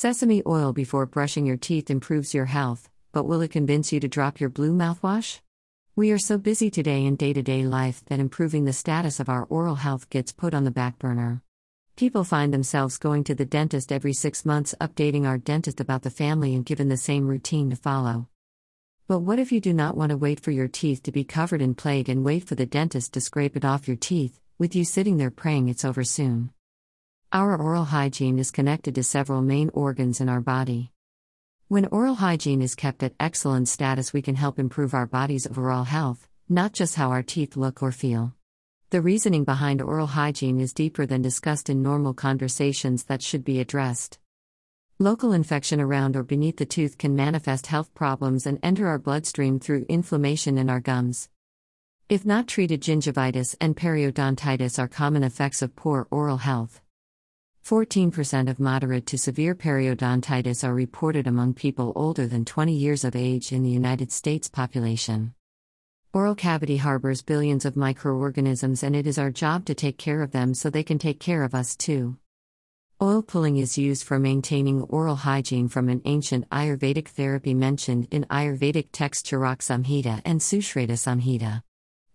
Sesame oil before brushing your teeth improves your health, but will it convince you to drop your blue mouthwash? We are so busy today in day to day life that improving the status of our oral health gets put on the back burner. People find themselves going to the dentist every six months, updating our dentist about the family and given the same routine to follow. But what if you do not want to wait for your teeth to be covered in plaque and wait for the dentist to scrape it off your teeth, with you sitting there praying it's over soon? Our oral hygiene is connected to several main organs in our body. When oral hygiene is kept at excellent status, we can help improve our body's overall health, not just how our teeth look or feel. The reasoning behind oral hygiene is deeper than discussed in normal conversations that should be addressed. Local infection around or beneath the tooth can manifest health problems and enter our bloodstream through inflammation in our gums. If not treated, gingivitis and periodontitis are common effects of poor oral health. 14% of moderate to severe periodontitis are reported among people older than 20 years of age in the United States population. Oral cavity harbors billions of microorganisms, and it is our job to take care of them so they can take care of us too. Oil pulling is used for maintaining oral hygiene from an ancient Ayurvedic therapy mentioned in Ayurvedic texts Charak Samhita and Sushruta Samhita.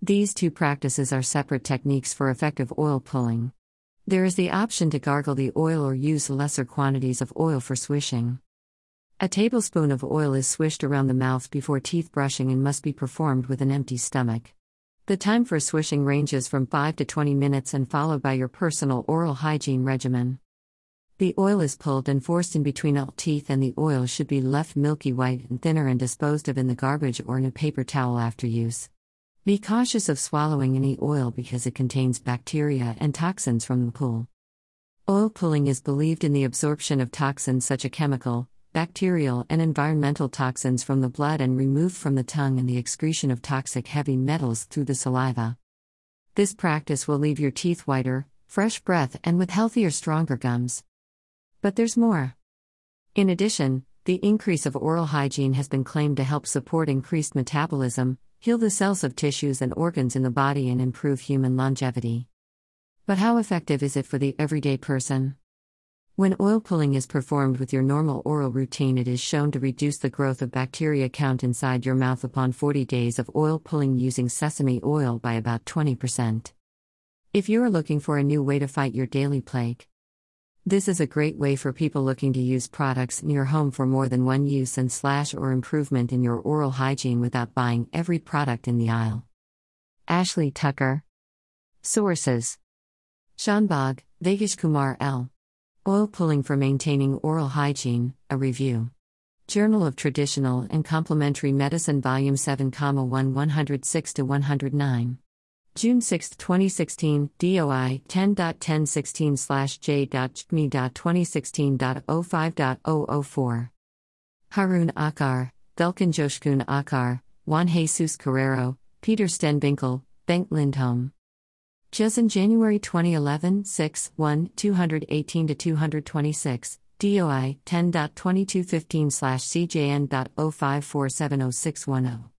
These two practices are separate techniques for effective oil pulling. There is the option to gargle the oil or use lesser quantities of oil for swishing. A tablespoon of oil is swished around the mouth before teeth brushing and must be performed with an empty stomach. The time for swishing ranges from 5 to 20 minutes and followed by your personal oral hygiene regimen. The oil is pulled and forced in between all teeth, and the oil should be left milky white and thinner and disposed of in the garbage or in a paper towel after use. Be cautious of swallowing any oil because it contains bacteria and toxins from the pool. Oil pulling is believed in the absorption of toxins such as chemical, bacterial, and environmental toxins from the blood and removed from the tongue and the excretion of toxic heavy metals through the saliva. This practice will leave your teeth whiter, fresh breath, and with healthier, stronger gums. But there's more. In addition, the increase of oral hygiene has been claimed to help support increased metabolism, heal the cells of tissues and organs in the body, and improve human longevity. But how effective is it for the everyday person? When oil pulling is performed with your normal oral routine, it is shown to reduce the growth of bacteria count inside your mouth upon 40 days of oil pulling using sesame oil by about 20%. If you are looking for a new way to fight your daily plaque, this is a great way for people looking to use products in your home for more than one use and slash or improvement in your oral hygiene without buying every product in the aisle. Ashley Tucker. Sources Shanbhag, Vagish Kumar L. Oil Pulling for Maintaining Oral Hygiene, a Review. Journal of Traditional and Complementary Medicine, Volume 7, 1 106 109. June 6, 2016, DOI 10.1016 j.me.2016.05.004. Harun Akar, Dulkan Coskun Akar, Juan Jesus Carrero, Peter Stenvinkel, Bengt Lindholm. Jessen January 2011 6 1 218 226 DOI 10.2215 CJN.05470610